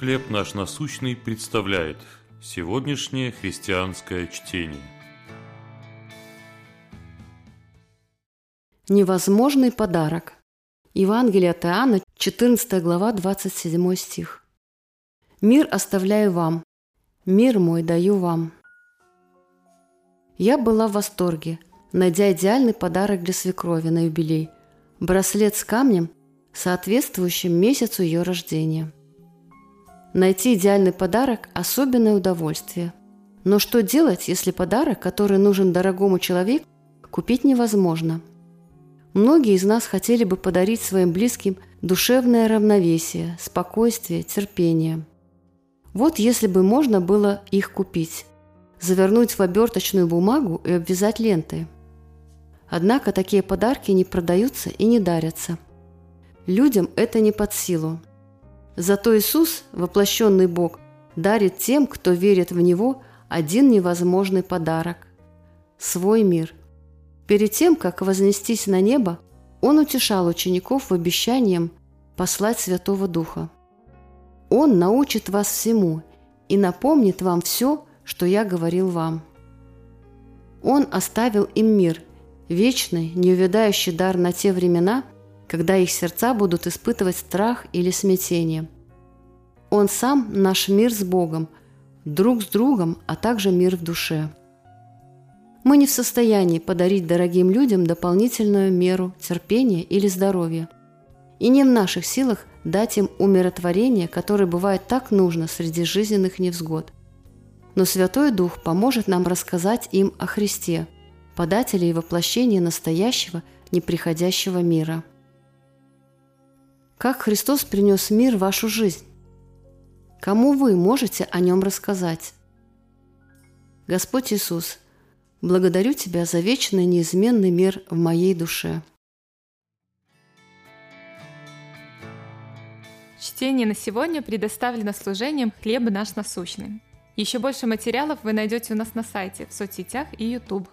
«Хлеб наш насущный» представляет сегодняшнее христианское чтение. Невозможный подарок. Евангелие от Иоанна, 14 глава, 27 стих. «Мир оставляю вам, мир мой даю вам». Я была в восторге, найдя идеальный подарок для свекрови на юбилей – браслет с камнем, соответствующим месяцу ее рождения – Найти идеальный подарок – особенное удовольствие. Но что делать, если подарок, который нужен дорогому человеку, купить невозможно? Многие из нас хотели бы подарить своим близким душевное равновесие, спокойствие, терпение. Вот если бы можно было их купить, завернуть в оберточную бумагу и обвязать лентой. Однако такие подарки не продаются и не дарятся. Людям это не под силу. Зато Иисус, воплощенный Бог, дарит тем, кто верит в Него, один невозможный подарок – свой мир. Перед тем, как вознестись на небо, Он утешал учеников обещанием послать Святого Духа. Он научит вас всему и напомнит вам все, что я говорил вам. Он оставил им мир, вечный, неувядающий дар на те времена – когда их сердца будут испытывать страх или смятение. Он сам – наш мир с Богом, друг с другом, а также мир в душе. Мы не в состоянии подарить дорогим людям дополнительную меру терпения или здоровья. И не в наших силах дать им умиротворение, которое бывает так нужно среди жизненных невзгод. Но Святой Дух поможет нам рассказать им о Христе, подателе и воплощении настоящего, неприходящего мира. Как Христос принес мир в вашу жизнь? Кому вы можете о нем рассказать? Господь Иисус, благодарю Тебя за вечный неизменный мир в моей душе. Чтение на сегодня предоставлено служением «Хлеб наш насущный». Еще больше материалов вы найдете у нас на сайте, в соцсетях и YouTube.